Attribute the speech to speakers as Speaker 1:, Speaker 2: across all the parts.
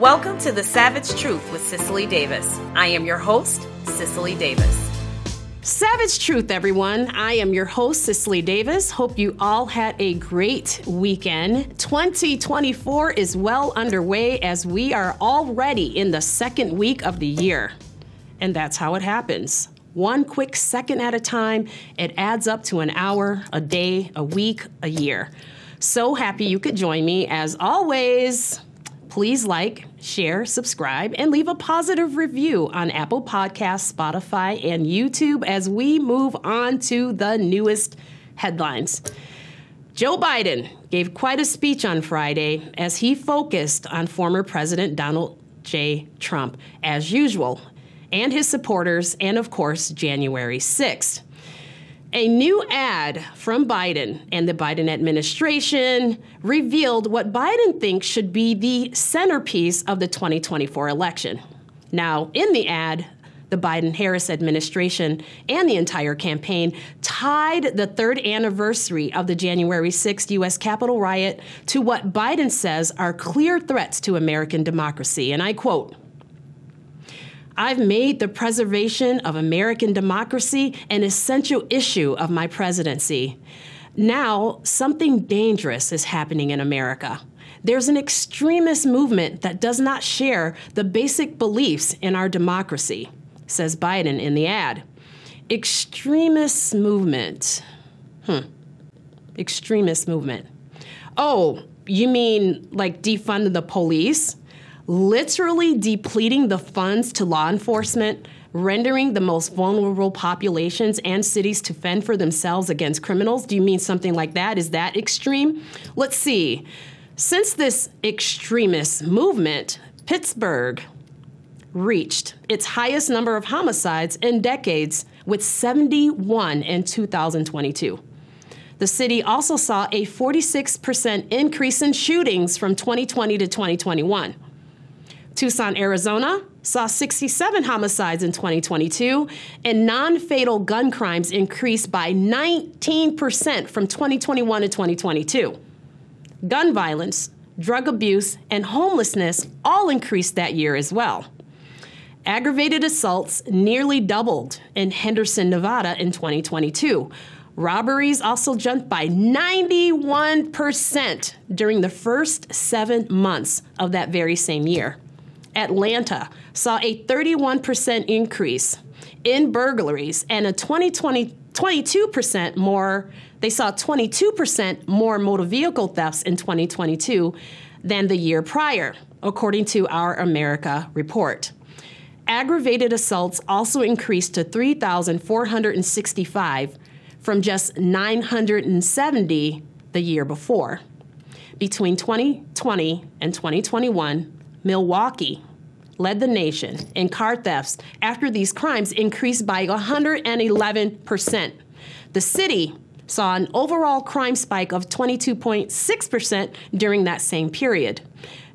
Speaker 1: Welcome to The Savage Truth with Cicely Davis. I am your host, Cicely Davis.
Speaker 2: Savage Truth, everyone. I am your host, Cicely Davis. Hope you all had a great weekend. 2024 is well underway as we are already in the second week of the year. And that's how it happens. One quick second at a time, it adds up to an hour, a day, a week, a year. So happy you could join me as always. Please like, share, subscribe, and leave a positive review on Apple Podcasts, Spotify, and YouTube as we move on to the newest headlines. Joe Biden gave quite a speech on Friday as he focused on former President Donald J. Trump, as usual, and his supporters, and of course, January 6th. A new ad from Biden and the Biden administration revealed what Biden thinks should be the centerpiece of the 2024 election. Now, in the ad, the Biden Harris administration and the entire campaign tied the third anniversary of the January 6th U.S. Capitol riot to what Biden says are clear threats to American democracy. And I quote, I've made the preservation of American democracy an essential issue of my presidency. Now, something dangerous is happening in America. There's an extremist movement that does not share the basic beliefs in our democracy, says Biden in the ad. Extremist movement. Hmm. Extremist movement. Oh, you mean like defund the police? Literally depleting the funds to law enforcement, rendering the most vulnerable populations and cities to fend for themselves against criminals? Do you mean something like that? Is that extreme? Let's see. Since this extremist movement, Pittsburgh reached its highest number of homicides in decades with 71 in 2022. The city also saw a 46% increase in shootings from 2020 to 2021. Tucson, Arizona saw 67 homicides in 2022, and non fatal gun crimes increased by 19% from 2021 to 2022. Gun violence, drug abuse, and homelessness all increased that year as well. Aggravated assaults nearly doubled in Henderson, Nevada in 2022. Robberies also jumped by 91% during the first seven months of that very same year. Atlanta saw a 31% increase in burglaries and a 2020 22% more they saw 22% more motor vehicle thefts in 2022 than the year prior according to our america report. Aggravated assaults also increased to 3465 from just 970 the year before. Between 2020 and 2021 Milwaukee led the nation in car thefts after these crimes increased by 111%. The city saw an overall crime spike of 22.6% during that same period.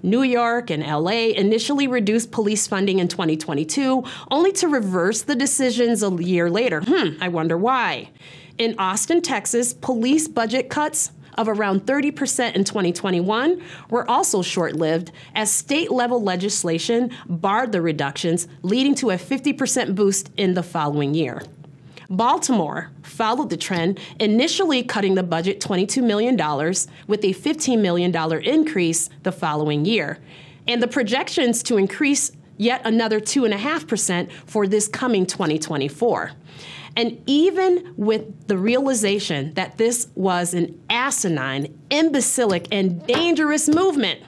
Speaker 2: New York and LA initially reduced police funding in 2022, only to reverse the decisions a year later. Hmm, I wonder why. In Austin, Texas, police budget cuts of around 30% in 2021 were also short lived as state level legislation barred the reductions, leading to a 50% boost in the following year. Baltimore followed the trend, initially cutting the budget $22 million with a $15 million increase the following year, and the projections to increase yet another 2.5% for this coming 2024. And even with the realization that this was an asinine, imbecilic, and dangerous movement,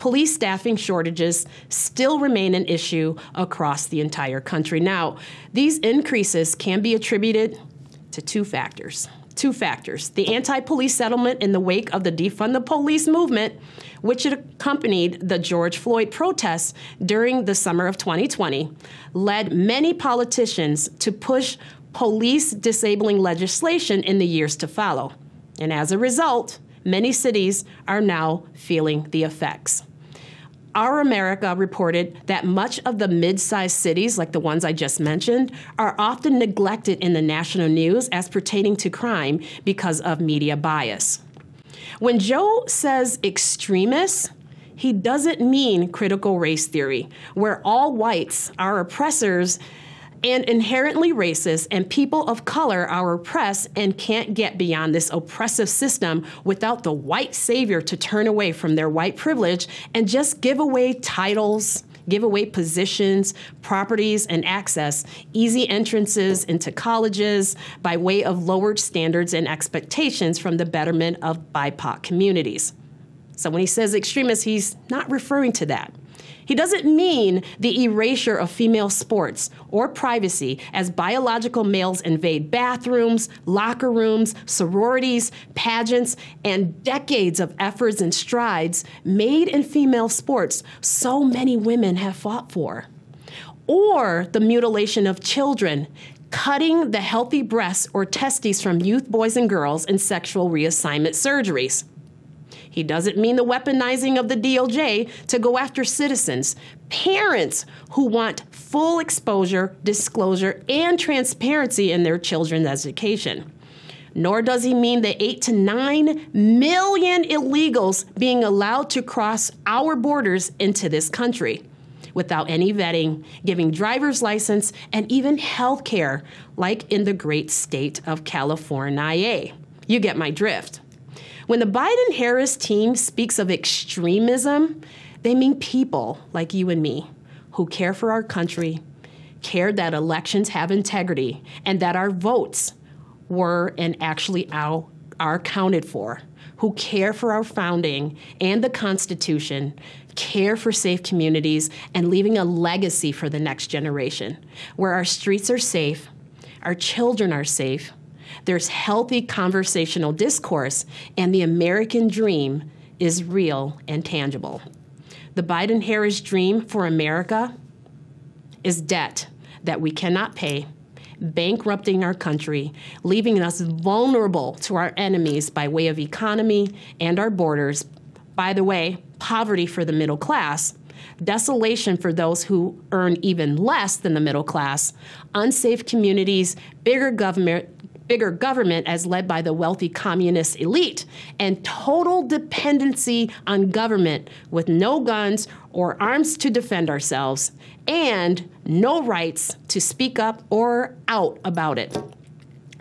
Speaker 2: police staffing shortages still remain an issue across the entire country. Now, these increases can be attributed to two factors. Two factors the anti police settlement in the wake of the defund the police movement, which accompanied the George Floyd protests during the summer of 2020, led many politicians to push police disabling legislation in the years to follow. And as a result, many cities are now feeling the effects. Our America reported that much of the mid sized cities, like the ones I just mentioned, are often neglected in the national news as pertaining to crime because of media bias. When Joe says extremists, he doesn't mean critical race theory, where all whites are oppressors and inherently racist, and people of color are oppressed and can't get beyond this oppressive system without the white savior to turn away from their white privilege and just give away titles. Give away positions, properties, and access, easy entrances into colleges by way of lowered standards and expectations from the betterment of BIPOC communities. So when he says extremists, he's not referring to that. He doesn't mean the erasure of female sports or privacy as biological males invade bathrooms, locker rooms, sororities, pageants, and decades of efforts and strides made in female sports so many women have fought for. Or the mutilation of children, cutting the healthy breasts or testes from youth boys and girls in sexual reassignment surgeries. He doesn't mean the weaponizing of the DOJ to go after citizens, parents who want full exposure, disclosure, and transparency in their children's education. Nor does he mean the 8 to 9 million illegals being allowed to cross our borders into this country without any vetting, giving driver's license, and even health care, like in the great state of California. You get my drift. When the Biden Harris team speaks of extremism, they mean people like you and me who care for our country, care that elections have integrity, and that our votes were and actually are, counted for, who care for our founding and the Constitution, care for safe communities, and leaving a legacy for the next generation where our streets are safe, our children are safe, there's healthy conversational discourse, and the American dream is real and tangible. The Biden Harris dream for America is debt that we cannot pay, bankrupting our country, leaving us vulnerable to our enemies by way of economy and our borders. By the way, poverty for the middle class, desolation for those who earn even less than the middle class, unsafe communities, bigger government, bigger government as led by the wealthy communist elite, and total dependency on government with no guns or arms to defend ourselves, and no rights to speak up or out about it.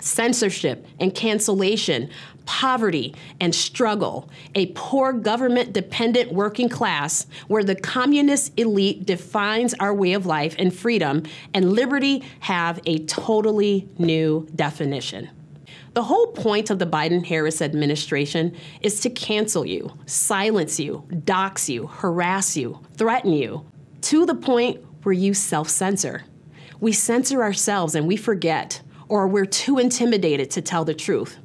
Speaker 2: Censorship and cancellation poverty and struggle, a poor government dependent working class where the communist elite defines our way of life and freedom and liberty have a totally new definition. The whole point of the Biden Harris administration is to cancel you, silence you, dox you, harass you, threaten you, to the point where you self censor. We censor ourselves and we forget, or we're too intimidated to tell the truth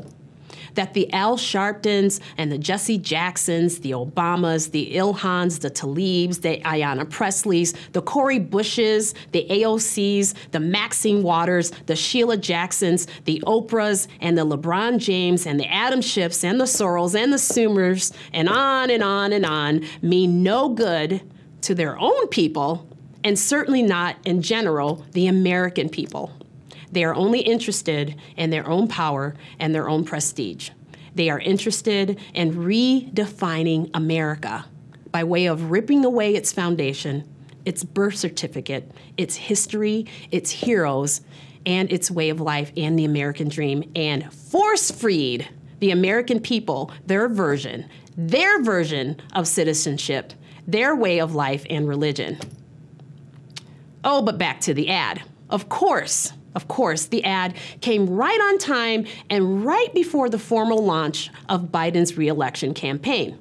Speaker 2: that the Al Sharptons and the Jesse Jacksons, the Obamas, the Ilhans, the Tlaibs, the Ayanna Presleys, the Cori Bushes, the AOCs, the Maxine Waters, the Sheila Jacksons, the Oprahs, and the LeBron James, and the Adam Schiffs, and the Sorrels, and the Schumers, and on and on and on mean no good to their own people, and certainly not, in general, the American people. They are only interested in their own power and their own prestige. They are interested in redefining America by way of ripping away its foundation, its birth certificate, its history, its heroes, and its way of life and the American dream, and force freed the American people their version, their version of citizenship, their way of life and religion. Oh, but back to the ad. Of course, of course, the ad came right on time and right before the formal launch of Biden's reelection campaign.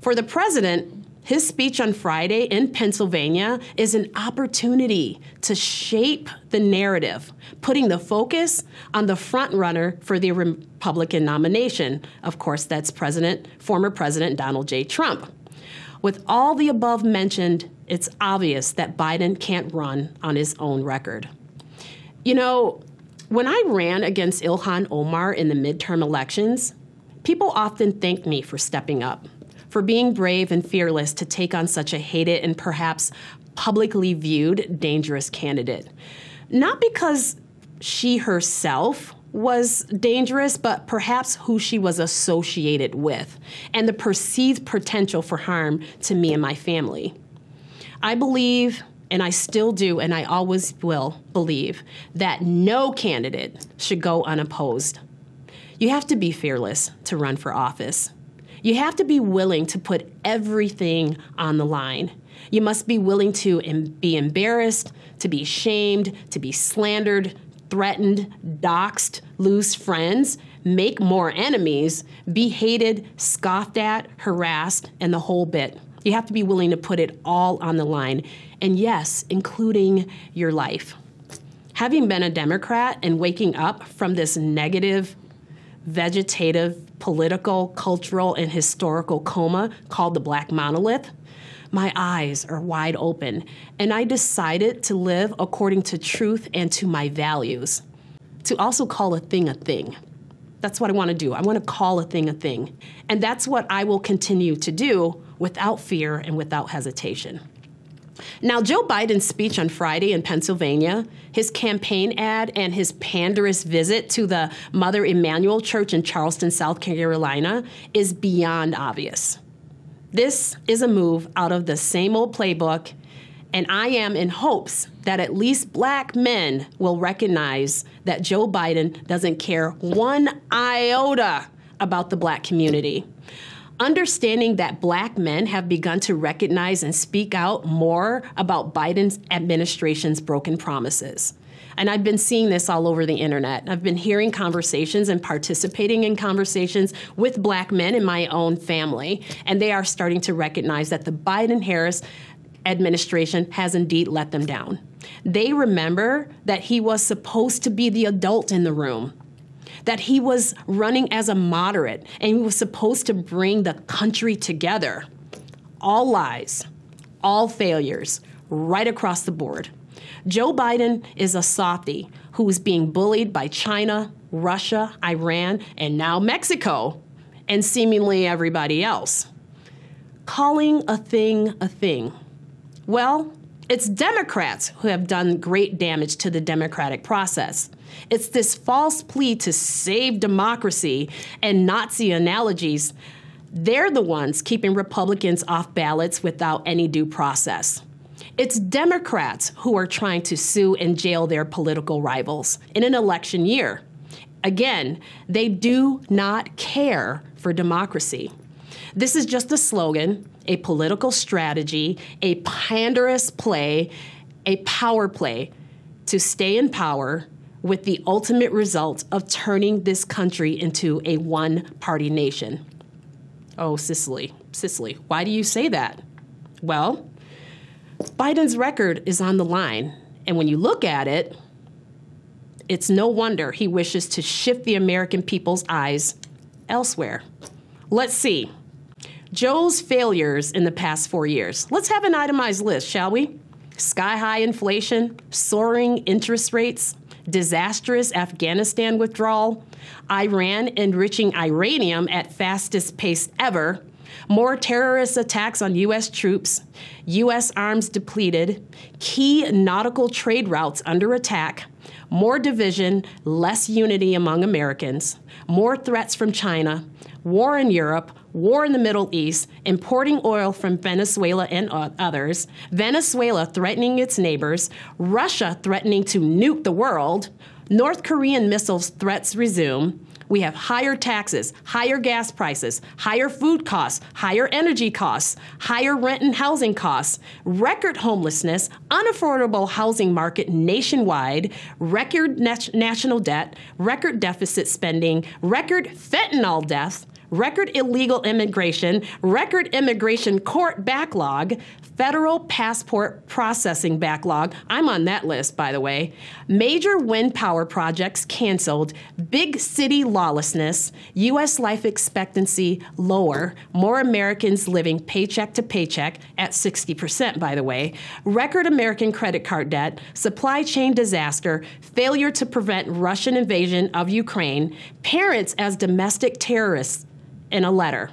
Speaker 2: For the president, his speech on Friday in Pennsylvania is an opportunity to shape the narrative, putting the focus on the frontrunner for the Republican nomination. Of course, that's President, former President Donald J. Trump. With all the above mentioned, it's obvious that Biden can't run on his own record. You know, when I ran against Ilhan Omar in the midterm elections, people often thanked me for stepping up, for being brave and fearless to take on such a hated and perhaps publicly viewed dangerous candidate. Not because she herself was dangerous, but perhaps who she was associated with and the perceived potential for harm to me and my family. I believe, and I still do, and I always will believe, that no candidate should go unopposed. You have to be fearless to run for office. You have to be willing to put everything on the line. You must be willing to be embarrassed, to be shamed, to be slandered, threatened, doxxed, lose friends, make more enemies, be hated, scoffed at, harassed, and the whole bit. You have to be willing to put it all on the line. And yes, including your life. Having been a Democrat and waking up from this negative, vegetative, political, cultural, and historical coma called the Black Monolith, my eyes are wide open, and I decided to live according to truth and to my values. To also call a thing a thing. That's what I want to do. I want to call a thing a thing. And that's what I will continue to do without fear and without hesitation. Now, Joe Biden's speech on Friday in Pennsylvania, his campaign ad, and his panderous visit to the Mother Emanuel Church in Charleston, South Carolina is beyond obvious. This is a move out of the same old playbook, and I am in hopes that at least black men will recognize that Joe Biden doesn't care one iota about the black community. Understanding that black men have begun to recognize and speak out more about Biden's administration's broken promises. And I've been seeing this all over the internet. I've been hearing conversations and participating in conversations with black men in my own family, and they are starting to recognize that the Biden Harris administration has indeed let them down. They remember that he was supposed to be the adult in the room, that he was running as a moderate, and he was supposed to bring the country together. All lies, all failures, right across the board. Joe Biden is a softy who is being bullied by China, Russia, Iran, and now Mexico, and seemingly everybody else. Calling a thing a thing. Well, it's Democrats who have done great damage to the democratic process. It's this false plea to save democracy and Nazi analogies. They're the ones keeping Republicans off ballots without any due process. It's Democrats who are trying to sue and jail their political rivals in an election year. Again, they do not care for democracy. This is just a slogan, a political strategy, a panderous play, a power play to stay in power with the ultimate result of turning this country into a one party nation. Oh, Cicely, Cicely, why do you say that? Well, Biden's record is on the line. And when you look at it, it's no wonder he wishes to shift the American people's eyes elsewhere. Let's see. Joe's failures in the past four years. Let's have an itemized list, shall we? Sky high inflation, soaring interest rates, disastrous Afghanistan withdrawal, Iran enriching uranium at fastest pace ever, more terrorist attacks on U.S. troops, U.S. arms depleted, key nautical trade routes under attack, more division, less unity among Americans, more threats from China, war in Europe, war in the Middle East, importing oil from Venezuela and others, Venezuela threatening its neighbors, Russia threatening to nuke the world, North Korean missiles threats resume, we have higher taxes, higher gas prices, higher food costs, higher energy costs, higher rent and housing costs, record homelessness, unaffordable housing market nationwide, record national debt, record deficit spending, record fentanyl deaths, record illegal immigration, record immigration court backlog, federal passport processing backlog. I'm on that list, by the way. Major wind power projects canceled, big city lawlessness, U.S. life expectancy lower, more Americans living paycheck to paycheck at 60%, by the way, record American credit card debt, supply chain disaster, failure to prevent Russian invasion of Ukraine, parents as domestic terrorists in a letter.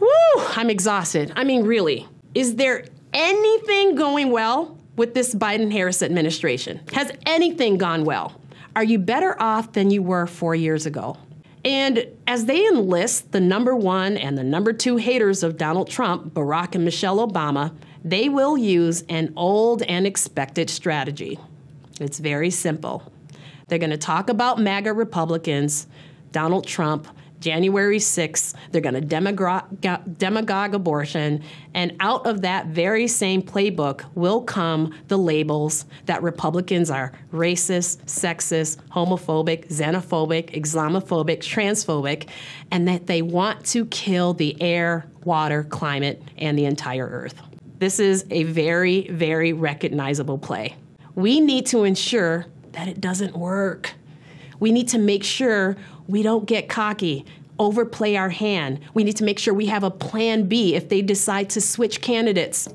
Speaker 2: Woo, I'm exhausted. I mean, really. Is there anything going well with this Biden Harris administration? Has anything gone well? Are you better off than you were four years ago? And as they enlist the number one and the number two haters of Donald Trump, Barack and Michelle Obama, they will use an old and expected strategy. It's very simple. They're going to talk about MAGA Republicans, Donald Trump, January 6th, they're going to demagogue, abortion, and out of that very same playbook will come the labels that Republicans are racist, sexist, homophobic, xenophobic, Islamophobic, transphobic, and that they want to kill the air, water, climate, and the entire earth. This is a very, very recognizable play. We need to ensure that it doesn't work. We need to make sure we don't get cocky, overplay our hand. We need to make sure we have a plan B if they decide to switch candidates.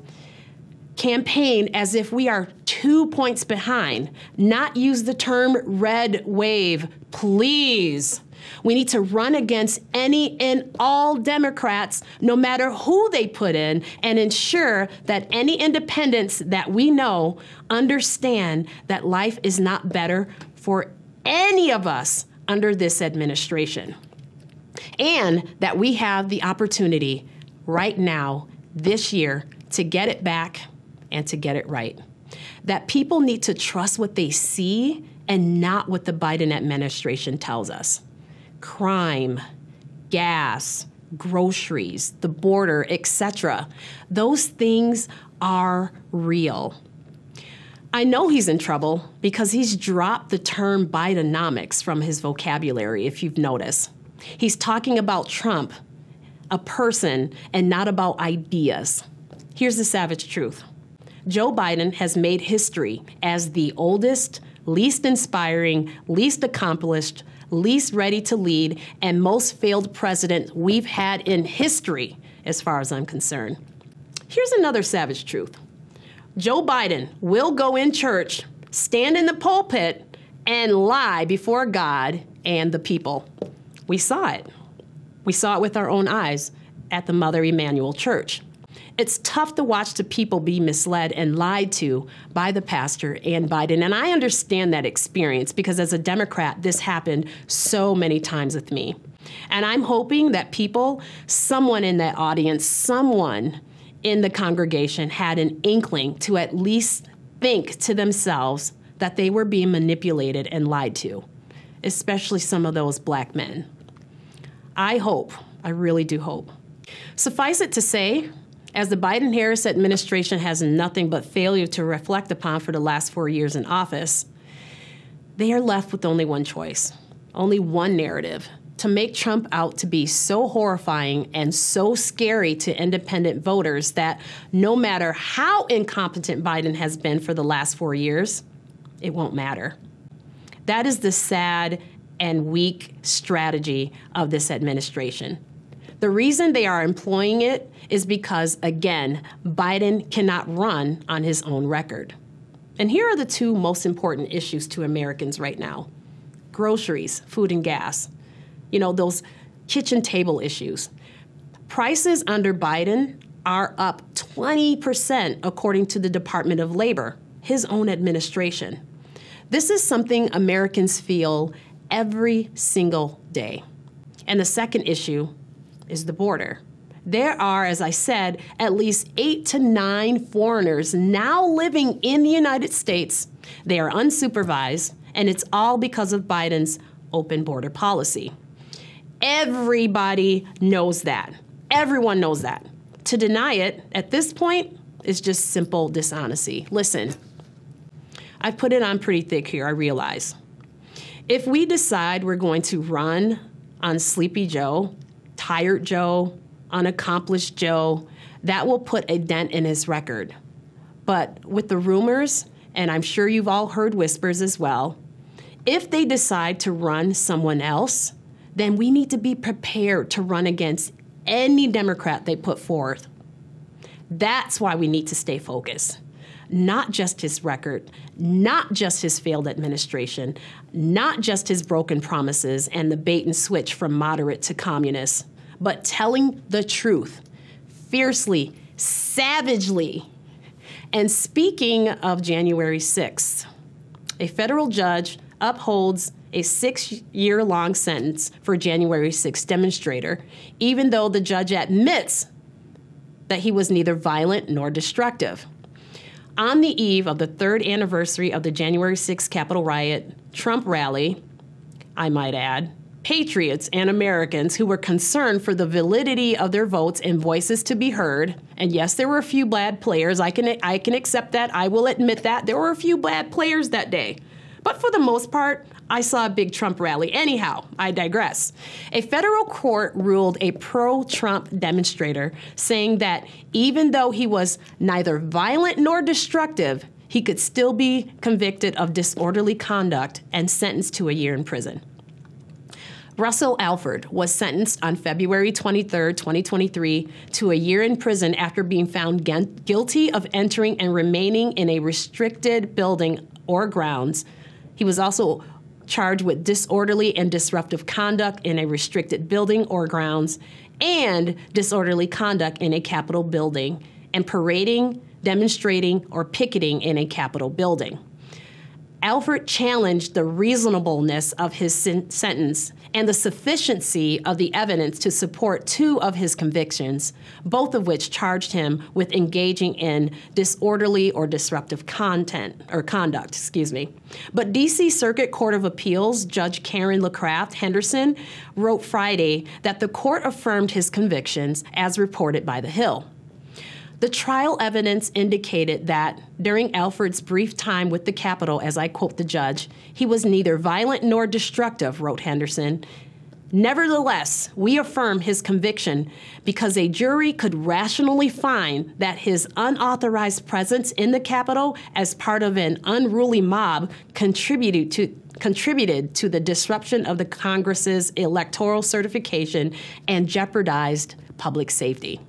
Speaker 2: Campaign as if we are two points behind, not use the term red wave, please. We need to run against any and all Democrats, no matter who they put in, and ensure that any independents that we know understand that life is not better for any of us under this administration. And that we have the opportunity right now, this year, to get it back and to get it right. That people need to trust what they see and not what the Biden administration tells us. Crime, gas, groceries, the border, etc. Those things are real. I know he's in trouble because he's dropped the term Bidenomics from his vocabulary, if you've noticed. He's talking about Trump, a person, and not about ideas. Here's the savage truth Joe Biden has made history as the oldest, least inspiring, least accomplished, least ready to lead, and most failed president we've had in history, as far as I'm concerned. Here's another savage truth Joe Biden will go in church, stand in the pulpit, and lie before God and the people. We saw it. We saw it with our own eyes at the Mother Emanuel Church. It's tough to watch the people be misled and lied to by the pastor and Biden. And I understand that experience because as a Democrat, this happened so many times with me. And I'm hoping that people, someone in that audience, someone in the congregation had an inkling to at least think to themselves that they were being manipulated and lied to, especially some of those black men. I hope, I really do hope. Suffice it to say, as the Biden Harris administration has nothing but failure to reflect upon for the last four years in office, they are left with only one choice, only one narrative to make Trump out to be so horrifying and so scary to independent voters that no matter how incompetent Biden has been for the last four years, it won't matter. That is the sad and weak strategy of this administration. The reason they are employing it is because, again, Biden cannot run on his own record. And here are the two most important issues to Americans right now groceries, food, and gas you know, those kitchen table issues. Prices under Biden are up 20%, according to the Department of Labor, his own administration. This is something Americans feel every single day. And the second issue is the border. There are, as I said, at least eight to nine foreigners now living in the United States. They are unsupervised, and it's all because of Biden's open border policy. Everybody knows that. Everyone knows that. To deny it at this point is just simple dishonesty. Listen, I've put it on pretty thick here, I realize. If we decide we're going to run on Sleepy Joe, Tired Joe, Unaccomplished Joe, that will put a dent in his record. But with the rumors, and I'm sure you've all heard whispers as well, if they decide to run someone else, then we need to be prepared to run against any Democrat they put forth. That's why we need to stay focused. Not just his record, not just his failed administration, not just his broken promises and the bait and switch from moderate to communist, but telling the truth fiercely, savagely. And speaking of January 6th, a federal judge upholds a six year long sentence for January 6th demonstrator, even though the judge admits that he was neither violent nor destructive. On the eve of the third anniversary of the January 6th Capitol riot, Trump rally, I might add, patriots and Americans who were concerned for the validity of their votes and voices to be heard. And yes, there were a few bad players. I can I can accept that. I will admit that there were a few bad players that day. But for the most part, I saw a big Trump rally. Anyhow, I digress. A federal court ruled a pro Trump demonstrator saying that even though he was neither violent nor destructive, he could still be convicted of disorderly conduct and sentenced to a year in prison. Russell Alford was sentenced on February 23, 2023, to a year in prison after being found guilty of entering and remaining in a restricted building or grounds. He was also charged with disorderly and disruptive conduct in a restricted building or grounds and disorderly conduct in a Capitol building and parading, demonstrating, or picketing in a Capitol building. Alford challenged the reasonableness of his sen- sentence and the sufficiency of the evidence to support two of his convictions, both of which charged him with engaging in disorderly or disruptive content or conduct, excuse me. But DC Circuit Court of Appeals Judge Karen LeCraft Henderson wrote Friday that the court affirmed his convictions as reported by The Hill. The trial evidence indicated that during Alford's brief time with the Capitol, as I quote the judge, he was neither violent nor destructive, wrote Henderson. Nevertheless, we affirm his conviction because a jury could rationally find that his unauthorized presence in the Capitol as part of an unruly mob contributed to contributed to the disruption of the Congress's electoral certification and jeopardized public safety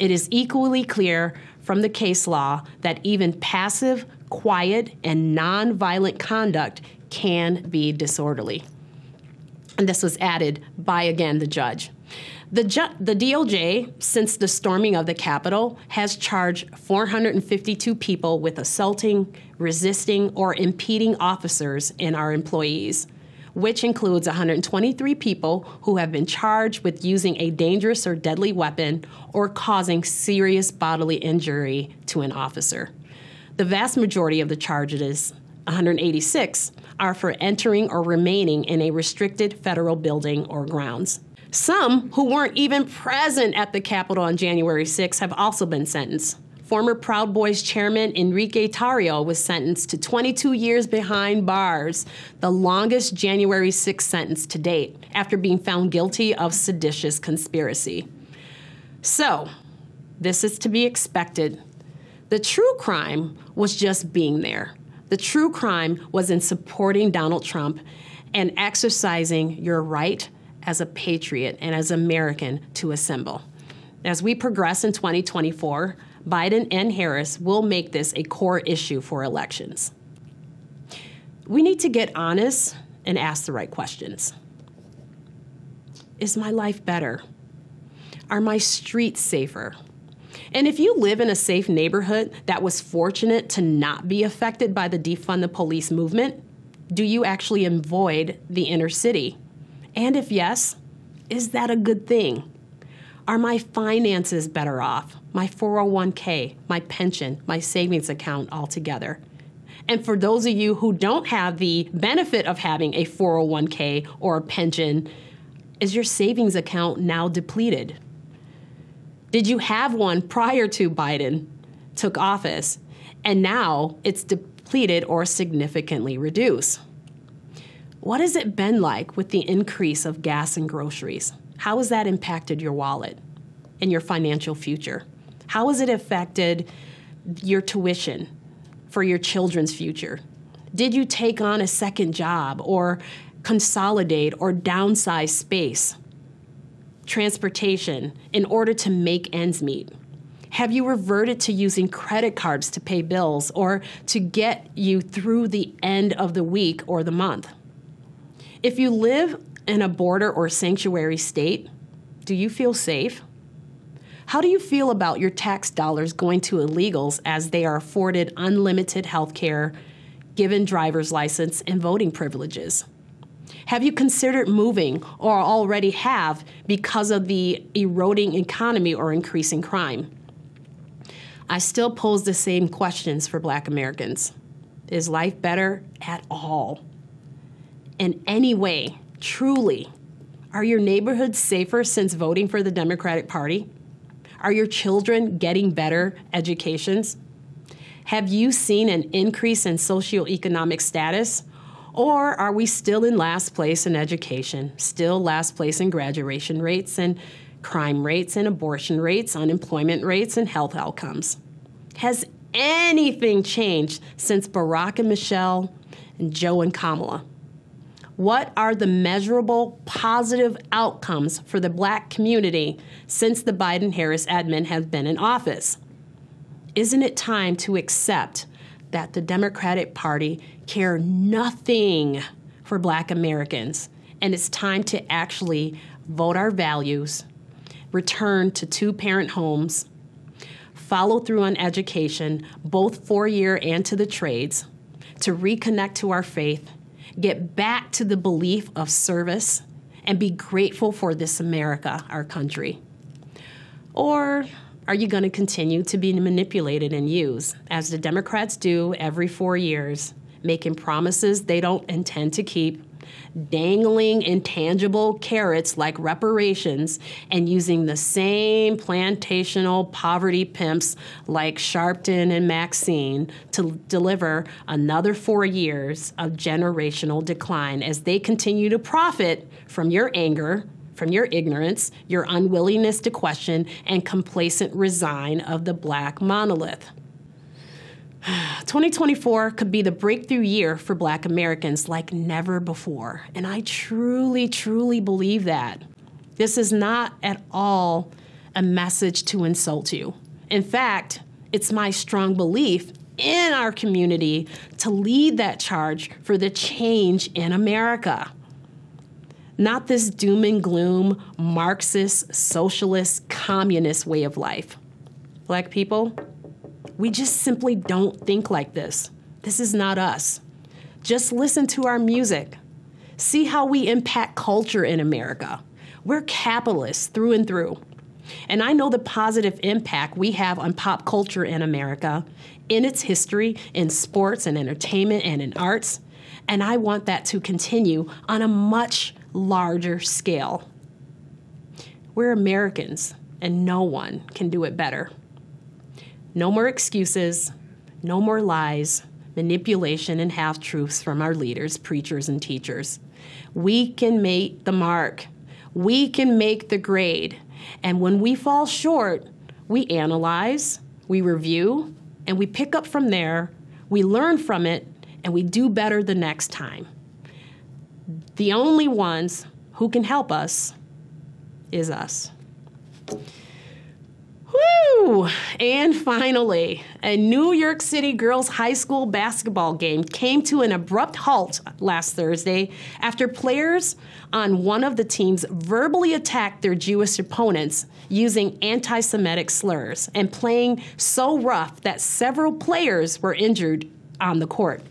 Speaker 2: it is equally clear from the case law that even passive, quiet, and nonviolent conduct can be disorderly. And this was added by, again, the judge. The, ju- the, DOJ, since the storming of the Capitol, has charged 452 people with assaulting, resisting, or impeding officers and our employees which includes 123 people who have been charged with using a dangerous or deadly weapon or causing serious bodily injury to an officer. The vast majority of the charges, 186, are for entering or remaining in a restricted federal building or grounds. Some who weren't even present at the Capitol on January 6 have also been sentenced. Former Proud Boys chairman Enrique Tarrio was sentenced to 22 years behind bars, the longest January 6 sentence to date, after being found guilty of seditious conspiracy. So, this is to be expected. The true crime was just being there. The true crime was in supporting Donald Trump and exercising your right as a patriot and as American to assemble. As we progress in 2024, Biden and Harris will make this a core issue for elections. We need to get honest and ask the right questions. Is my life better? Are my streets safer? And if you live in a safe neighborhood that was fortunate to not be affected by the defund the police movement, do you actually avoid the inner city? And if yes, is that a good thing? Are my finances better off? My 401k, my pension, my savings account altogether? And for those of you who don't have the benefit of having a 401k or a pension, is your savings account now depleted? Did you have one prior to Biden took office and now it's depleted or significantly reduced? What has it been like with the increase of gas and groceries? How has that impacted your wallet and your financial future? How has it affected your tuition for your children's future? Did you take on a second job or consolidate or downsize space, transportation in order to make ends meet? Have you reverted to using credit cards to pay bills or to get you through the end of the week or the month? If you live in a border or sanctuary state, do you feel safe? How do you feel about your tax dollars going to illegals as they are afforded unlimited health care, given driver's license and voting privileges? Have you considered moving or already have because of the eroding economy or increasing crime? I still pose the same questions for black Americans. Is life better at all? In any way, truly, are your neighborhoods safer since voting for the Democratic Party? Are your children getting better educations? Have you seen an increase in socioeconomic status? Or are we still in last place in education, still last place in graduation rates and crime rates and abortion rates, unemployment rates, and health outcomes? Has anything changed since Barack and Michelle and Joe and Kamala? What are the measurable positive outcomes for the black community since the Biden Harris admin has been in office? Isn't it time to accept that the Democratic Party care nothing for black Americans and it's time to actually vote our values, return to two parent homes, follow through on education, both four year and to the trades, to reconnect to our faith get back to the belief of service, and be grateful for this America, our country? Or are you going to continue to be manipulated and used, as the Democrats do every four years, making promises they don't intend to keep, dangling intangible carrots like reparations and using the same plantational poverty pimps like Sharpton and Maxine to deliver another four years of generational decline as they continue to profit from your anger from your ignorance, your unwillingness to question, and complacent resign of the black monolith. 2024 could be the breakthrough year for black Americans like never before. And I truly, truly believe that. This is not at all a message to insult you. In fact, it's my strong belief in our community to lead that charge for the change in America. Not this doom and gloom, Marxist, socialist, communist way of life. Black people, we just simply don't think like this. This is not us. Just listen to our music. See how we impact culture in America. We're capitalists through and through. And I know the positive impact we have on pop culture in America, in its history, in sports and entertainment and in arts. And I want that to continue on a much larger scale. We're Americans, and no one can do it better. No more excuses, no more lies, manipulation, and half truths from our leaders, preachers, and teachers. We can make the mark, we can make the grade. And when we fall short, we analyze, we review, and we pick up from there, we learn from it, and we do better the next time. The only ones who can help us is us. Woo! And finally, a New York City girls' high school basketball game came to an abrupt halt last Thursday after players on one of the teams verbally attacked their Jewish opponents using anti Semitic slurs and playing so rough that several players were injured on the court.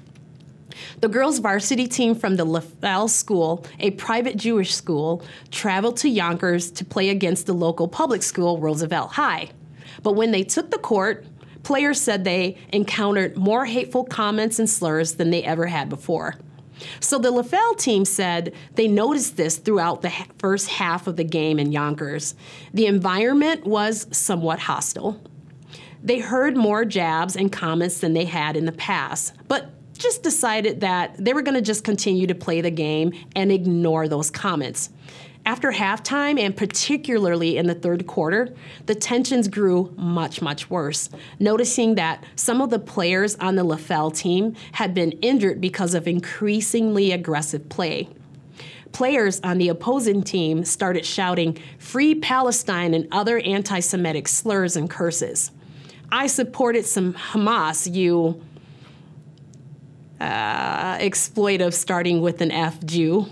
Speaker 2: The girls' varsity team from the Leffell School, a private Jewish school, traveled to Yonkers to play against the local public school, Roosevelt High. But when they took the court, players said they encountered more hateful comments and slurs than they ever had before. So the Leffell team said they noticed this throughout the first half of the game in Yonkers. The environment was somewhat hostile. They heard more jabs and comments than they had in the past, but just decided that they were going to just continue to play the game and ignore those comments. After halftime, and particularly in the third quarter, the tensions grew much, much worse, noticing that some of the players on the Leffell team had been injured because of increasingly aggressive play. Players on the opposing team started shouting, Free Palestine, and other anti Semitic slurs and curses. I supported some Hamas, you uh, exploitive starting with an F Jew.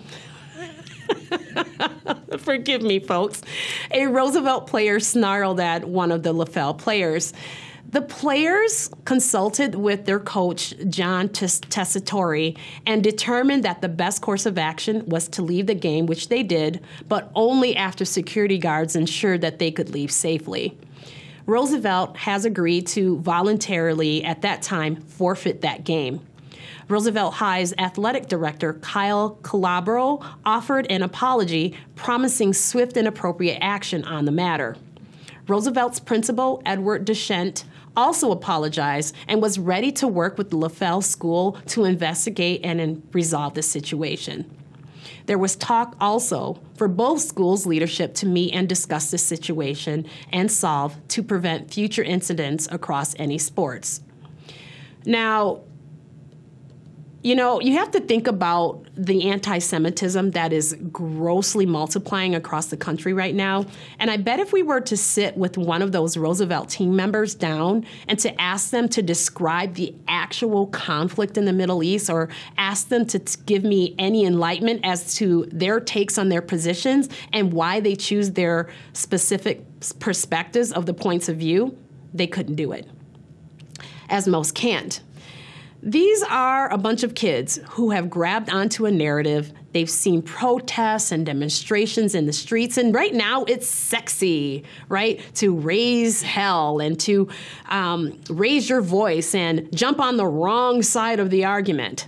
Speaker 2: Forgive me, folks. A Roosevelt player snarled at one of the Leffell players. The players consulted with their coach, John Tessitore, and determined that the best course of action was to leave the game, which they did, but only after security guards ensured that they could leave safely. Roosevelt has agreed to voluntarily, at that time, forfeit that game. Roosevelt High's athletic director, Kyle Calabro, offered an apology, promising swift and appropriate action on the matter. Roosevelt's principal, Edward Deschent, also apologized and was ready to work with the Leffell School to investigate and resolve the situation. There was talk also for both schools' leadership to meet and discuss the situation and solve to prevent future incidents across any sports. Now, you know, you have to think about the anti Semitism that is grossly multiplying across the country right now. And I bet if we were to sit with one of those Roosevelt team members down and to ask them to describe the actual conflict in the Middle East or ask them to t- give me any enlightenment as to their takes on their positions and why they choose their specific perspectives of the points of view, they couldn't do it, as most can't. These are a bunch of kids who have grabbed onto a narrative. They've seen protests and demonstrations in the streets, and right now it's sexy, right? To raise hell and to um, raise your voice and jump on the wrong side of the argument.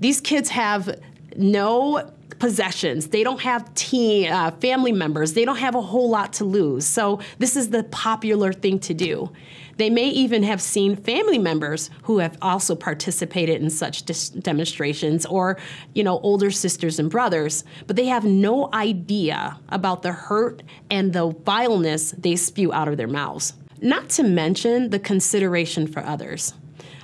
Speaker 2: These kids have no possessions. They don't have teen, uh, family members. They don't have a whole lot to lose. So this is the popular thing to do. They may even have seen family members who have also participated in such dis- demonstrations or, you know, older sisters and brothers, but they have no idea about the hurt and the vileness they spew out of their mouths. Not to mention the consideration for others.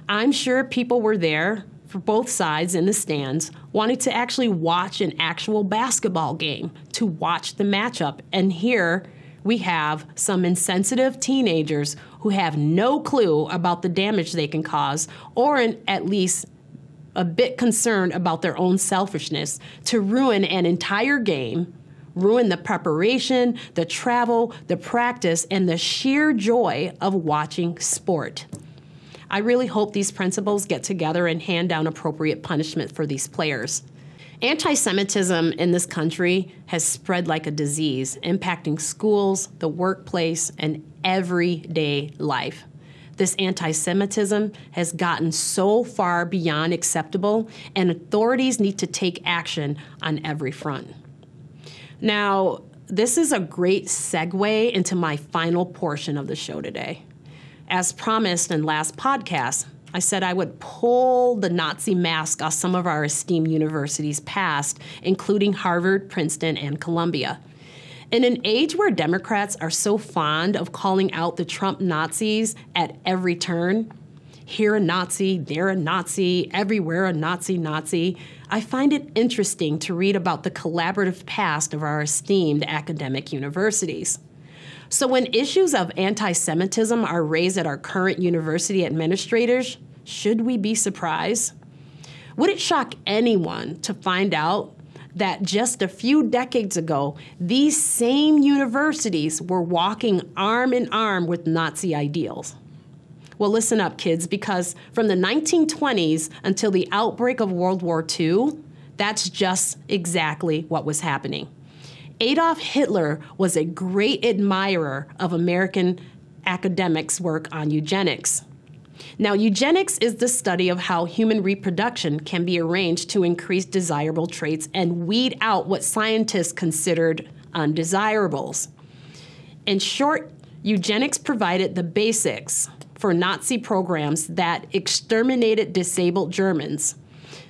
Speaker 2: I'm sure people were there for both sides in the stands wanting to actually watch an actual basketball game, to watch the matchup and here we have some insensitive teenagers who have no clue about the damage they can cause, or in, at least a bit concerned about their own selfishness, to ruin an entire game, ruin the preparation, the travel, the practice, and the sheer joy of watching sport. I really hope these principals get together and hand down appropriate punishment for these players. Anti Semitism in this country has spread like a disease, impacting schools, the workplace, and everyday life. This anti Semitism has gotten so far beyond acceptable, and authorities need to take action on every front. Now, this is a great segue into my final portion of the show today. As promised in last podcast, I said I would pull the Nazi mask off some of our esteemed universities past, including Harvard, Princeton, and Columbia. In an age where Democrats are so fond of calling out the Trump Nazis at every turn, here a Nazi, there a Nazi, everywhere a Nazi Nazi, I find it interesting to read about the collaborative past of our esteemed academic universities. So, when issues of anti Semitism are raised at our current university administrators, should we be surprised? Would it shock anyone to find out that just a few decades ago, these same universities were walking arm in arm with Nazi ideals? Well, listen up, kids, because from the 1920s until the outbreak of World War II, that's just exactly what was happening. Adolf Hitler was a great admirer of American academics' work on eugenics. Now, eugenics is the study of how human reproduction can be arranged to increase desirable traits and weed out what scientists considered undesirables. In short, eugenics provided the basics for Nazi programs that exterminated disabled Germans.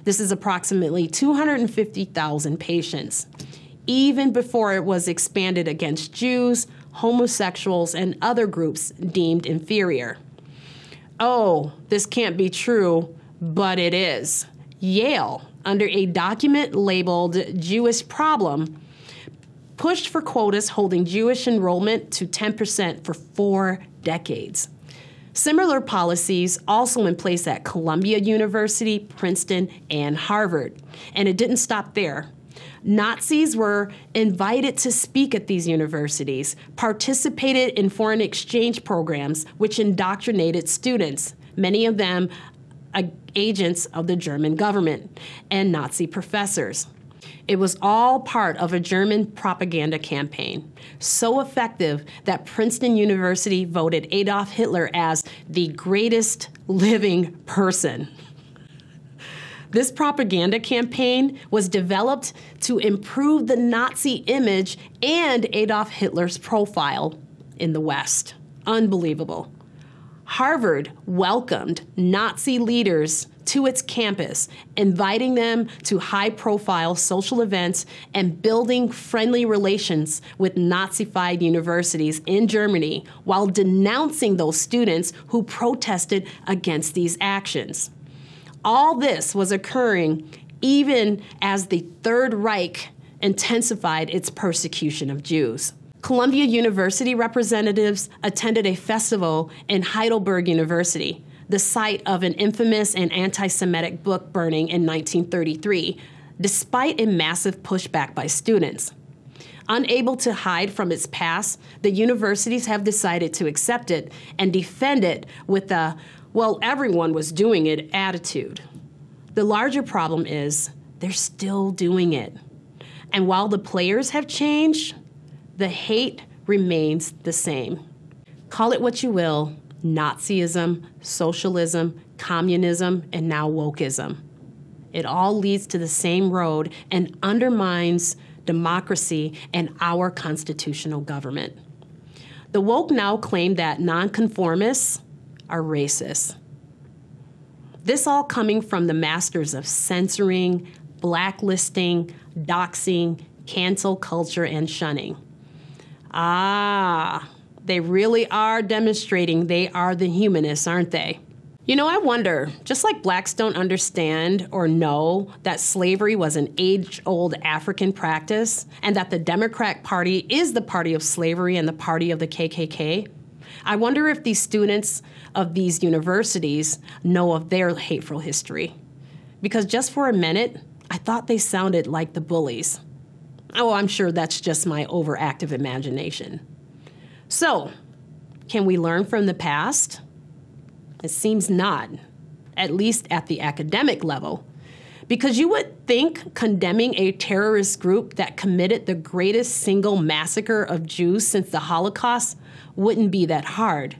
Speaker 2: This is approximately 250,000 patients even before it was expanded against Jews, homosexuals, and other groups deemed inferior. Oh, this can't be true, but it is. Yale, under a document labeled Jewish Problem, pushed for quotas holding Jewish enrollment to 10% for four decades. Similar policies also in place at Columbia University, Princeton, and Harvard. And it didn't stop there. Nazis were invited to speak at these universities, participated in foreign exchange programs, which indoctrinated students, many of them uh, agents of the German government and Nazi professors. It was all part of a German propaganda campaign, so effective that Princeton University voted Adolf Hitler as the greatest living person. This propaganda campaign was developed to improve the Nazi image and Adolf Hitler's profile in the West. Unbelievable. Harvard welcomed Nazi leaders to its campus, inviting them to high profile social events and building friendly relations with Nazified universities in Germany while denouncing those students who protested against these actions. All this was occurring even as the Third Reich intensified its persecution of Jews. Columbia University representatives attended a festival in Heidelberg University, the site of an infamous and anti Semitic book burning in 1933, despite a massive pushback by students. Unable to hide from its past, the universities have decided to accept it and defend it with a well, everyone was doing it attitude. The larger problem is they're still doing it. And while the players have changed, the hate remains the same. Call it what you will Nazism, socialism, communism, and now wokeism. It all leads to the same road and undermines democracy and our constitutional government. The woke now claim that nonconformists are racist. This all coming from the masters of censoring, blacklisting, doxing, cancel culture, and shunning. Ah, they really are demonstrating they are the humanists, aren't they? You know, I wonder, just like blacks don't understand or know that slavery was an age old African practice and that the Democrat Party is the party of slavery and the party of the KKK, I wonder if these students of these universities know of their hateful history. Because just for a minute, I thought they sounded like the bullies. Oh, I'm sure that's just my overactive imagination. So, can we learn from the past? It seems not, at least at the academic level. Because you would think condemning a terrorist group that committed the greatest single massacre of Jews since the Holocaust wouldn't be that hard.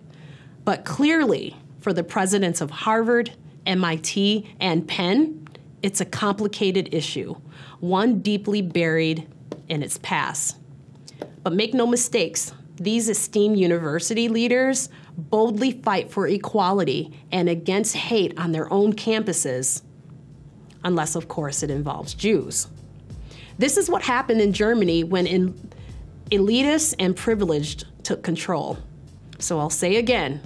Speaker 2: But clearly, for the presidents of Harvard, MIT, and Penn, it's a complicated issue, one deeply buried in its past. But make no mistakes, these esteemed university leaders boldly fight for equality and against hate on their own campuses, unless, of course, it involves Jews. This is what happened in Germany when in elitists and privileged took control. So I'll say again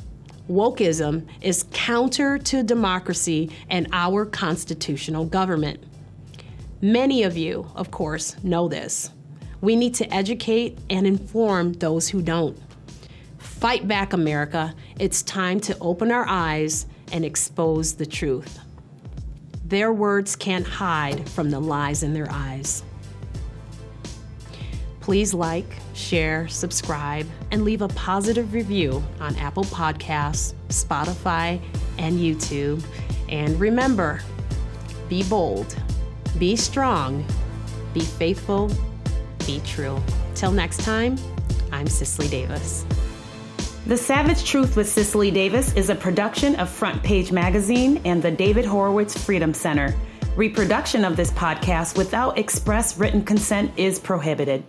Speaker 2: wokeism is counter to democracy and our constitutional government. Many of you, of course, know this. We need to educate and inform those who don't. Fight back, America. It's time to open our eyes and expose the truth. Their words can't hide from the lies in their eyes. Please like, share, subscribe, and leave a positive review on Apple Podcasts, Spotify, and YouTube. And remember be bold, be strong, be faithful, be true. Till next time, I'm Cicely Davis.
Speaker 1: The Savage Truth with Cicely Davis is a production of Front Page Magazine and the David Horowitz Freedom Center. Reproduction of this podcast without express written consent is prohibited.